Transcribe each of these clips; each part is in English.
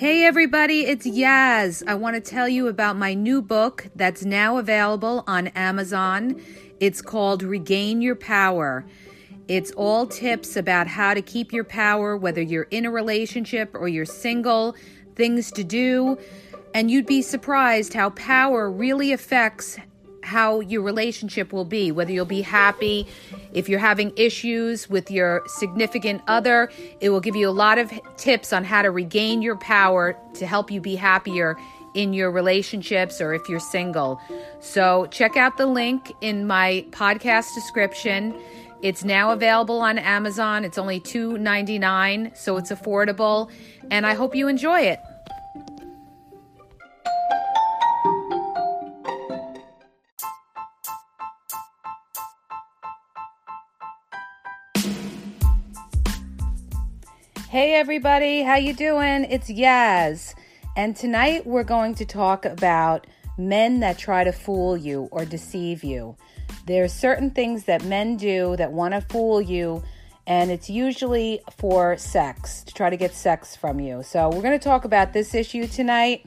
Hey everybody, it's Yaz. I want to tell you about my new book that's now available on Amazon. It's called Regain Your Power. It's all tips about how to keep your power, whether you're in a relationship or you're single, things to do. And you'd be surprised how power really affects how your relationship will be, whether you'll be happy. If you're having issues with your significant other, it will give you a lot of tips on how to regain your power to help you be happier in your relationships or if you're single. So, check out the link in my podcast description. It's now available on Amazon. It's only $2.99, so it's affordable, and I hope you enjoy it. Hey everybody, how you doing? It's Yaz. And tonight we're going to talk about men that try to fool you or deceive you. There are certain things that men do that want to fool you, and it's usually for sex, to try to get sex from you. So we're going to talk about this issue tonight.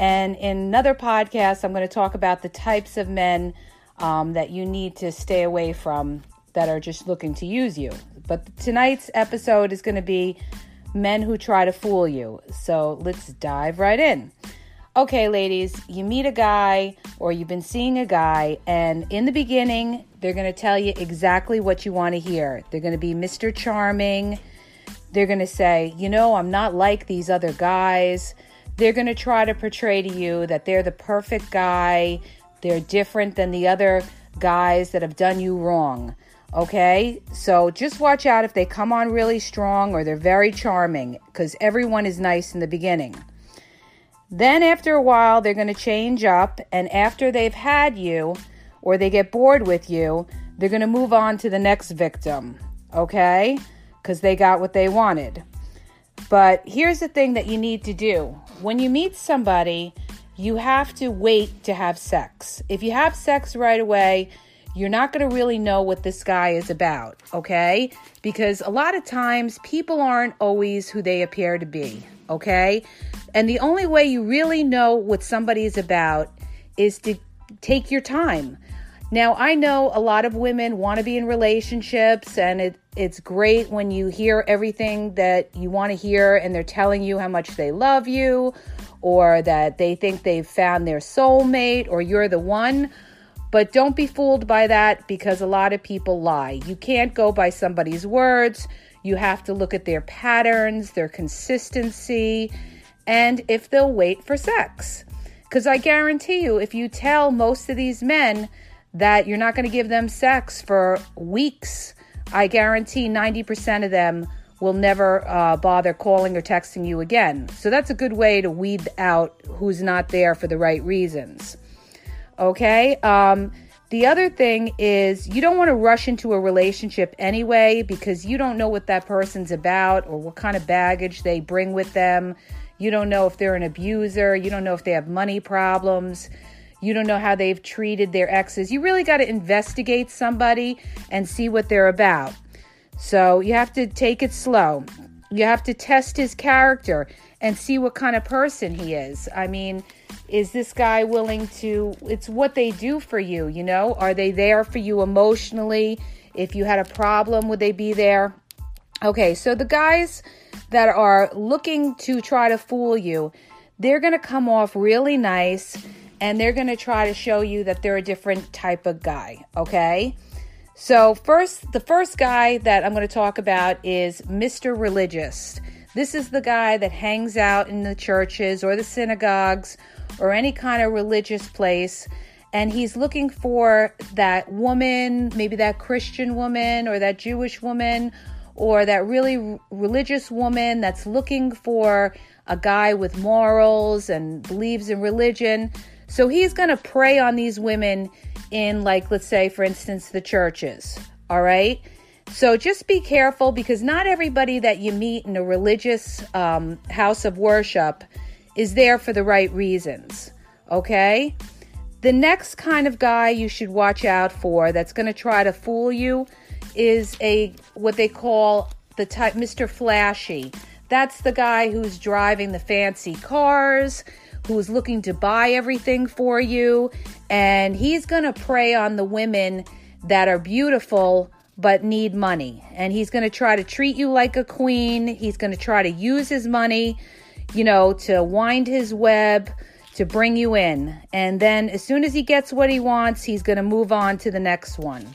And in another podcast, I'm going to talk about the types of men um, that you need to stay away from that are just looking to use you. But tonight's episode is going to be men who try to fool you. So let's dive right in. Okay, ladies, you meet a guy or you've been seeing a guy, and in the beginning, they're going to tell you exactly what you want to hear. They're going to be Mr. Charming. They're going to say, you know, I'm not like these other guys. They're going to try to portray to you that they're the perfect guy. They're different than the other guys that have done you wrong. Okay, so just watch out if they come on really strong or they're very charming because everyone is nice in the beginning. Then, after a while, they're going to change up, and after they've had you or they get bored with you, they're going to move on to the next victim. Okay, because they got what they wanted. But here's the thing that you need to do when you meet somebody, you have to wait to have sex. If you have sex right away, you're not going to really know what this guy is about, okay? Because a lot of times people aren't always who they appear to be, okay? And the only way you really know what somebody is about is to take your time. Now, I know a lot of women want to be in relationships, and it, it's great when you hear everything that you want to hear and they're telling you how much they love you or that they think they've found their soulmate or you're the one. But don't be fooled by that because a lot of people lie. You can't go by somebody's words. You have to look at their patterns, their consistency, and if they'll wait for sex. Because I guarantee you, if you tell most of these men that you're not going to give them sex for weeks, I guarantee 90% of them will never uh, bother calling or texting you again. So that's a good way to weed out who's not there for the right reasons. Okay. Um, the other thing is you don't want to rush into a relationship anyway because you don't know what that person's about or what kind of baggage they bring with them. You don't know if they're an abuser. You don't know if they have money problems. You don't know how they've treated their exes. You really got to investigate somebody and see what they're about. So you have to take it slow. You have to test his character and see what kind of person he is. I mean, is this guy willing to it's what they do for you you know? Are they there for you emotionally? If you had a problem would they be there? Okay so the guys that are looking to try to fool you they're going to come off really nice and they're going to try to show you that they're a different type of guy okay? So first the first guy that i'm going to talk about is mr religious this is the guy that hangs out in the churches or the synagogues or any kind of religious place and he's looking for that woman, maybe that Christian woman or that Jewish woman or that really religious woman that's looking for a guy with morals and believes in religion. So he's going to prey on these women in, like, let's say, for instance, the churches. All right. So just be careful because not everybody that you meet in a religious um, house of worship is there for the right reasons. Okay? The next kind of guy you should watch out for that's going to try to fool you is a what they call the type Mr. Flashy. That's the guy who's driving the fancy cars, who's looking to buy everything for you, and he's going to prey on the women that are beautiful but need money. And he's going to try to treat you like a queen. He's going to try to use his money, you know, to wind his web to bring you in. And then as soon as he gets what he wants, he's going to move on to the next one.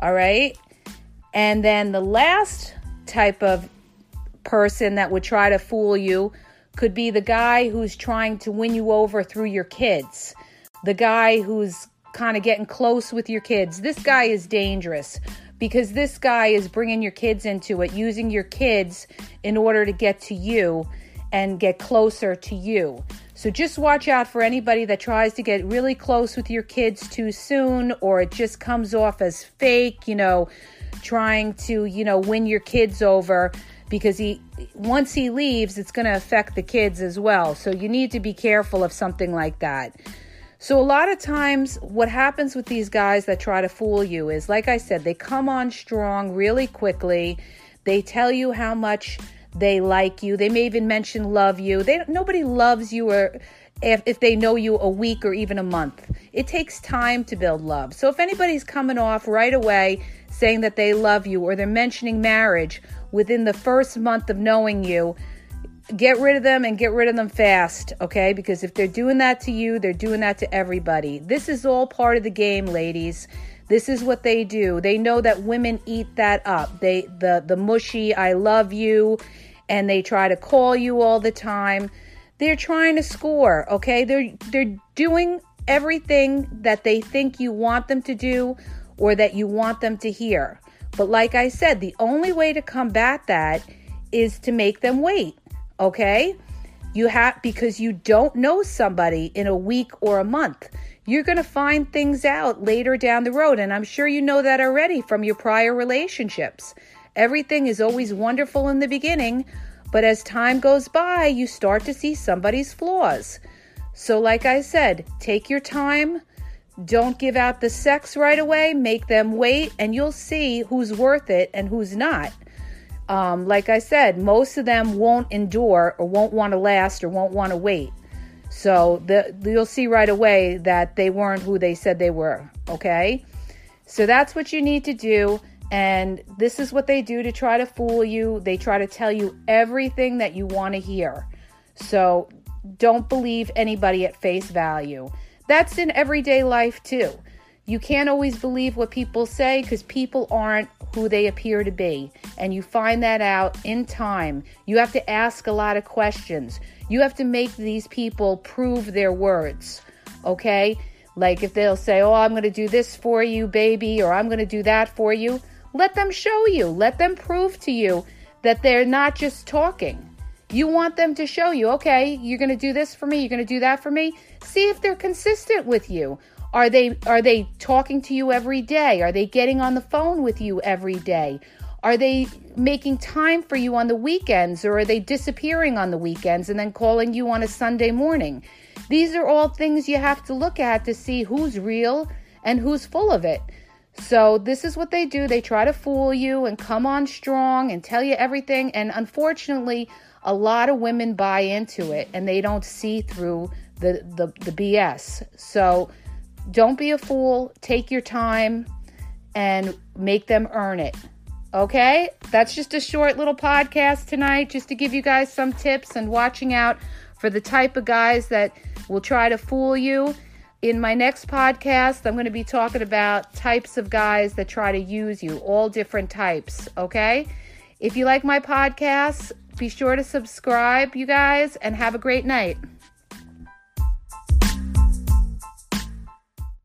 All right? And then the last type of person that would try to fool you could be the guy who's trying to win you over through your kids. The guy who's kind of getting close with your kids. This guy is dangerous because this guy is bringing your kids into it, using your kids in order to get to you and get closer to you. So just watch out for anybody that tries to get really close with your kids too soon or it just comes off as fake, you know, trying to, you know, win your kids over because he once he leaves, it's going to affect the kids as well. So you need to be careful of something like that. So, a lot of times, what happens with these guys that try to fool you is, like I said, they come on strong really quickly. They tell you how much they like you. They may even mention love you. They nobody loves you or if, if they know you a week or even a month. It takes time to build love. So if anybody's coming off right away saying that they love you or they're mentioning marriage within the first month of knowing you, get rid of them and get rid of them fast, okay? Because if they're doing that to you, they're doing that to everybody. This is all part of the game, ladies. This is what they do. They know that women eat that up. They the the mushy I love you and they try to call you all the time. They're trying to score, okay? They're they're doing everything that they think you want them to do or that you want them to hear. But like I said, the only way to combat that is to make them wait okay? You have because you don't know somebody in a week or a month. You're going to find things out later down the road and I'm sure you know that already from your prior relationships. Everything is always wonderful in the beginning, but as time goes by, you start to see somebody's flaws. So like I said, take your time. Don't give out the sex right away. Make them wait and you'll see who's worth it and who's not um, like I said, most of them won't endure or won't want to last or won't want to wait. So the, you'll see right away that they weren't who they said they were. Okay? So that's what you need to do. And this is what they do to try to fool you. They try to tell you everything that you want to hear. So don't believe anybody at face value. That's in everyday life too. You can't always believe what people say because people aren't who they appear to be. And you find that out in time. You have to ask a lot of questions. You have to make these people prove their words. Okay? Like if they'll say, Oh, I'm going to do this for you, baby, or I'm going to do that for you, let them show you. Let them prove to you that they're not just talking. You want them to show you, okay, you're going to do this for me, you're going to do that for me. See if they're consistent with you. Are they are they talking to you every day? Are they getting on the phone with you every day? Are they making time for you on the weekends or are they disappearing on the weekends and then calling you on a Sunday morning? These are all things you have to look at to see who's real and who's full of it. So, this is what they do. They try to fool you and come on strong and tell you everything. And unfortunately, a lot of women buy into it and they don't see through the, the, the BS. So, don't be a fool. Take your time and make them earn it. Okay? That's just a short little podcast tonight, just to give you guys some tips and watching out for the type of guys that will try to fool you. In my next podcast, I'm going to be talking about types of guys that try to use you, all different types. Okay? If you like my podcast, be sure to subscribe, you guys, and have a great night.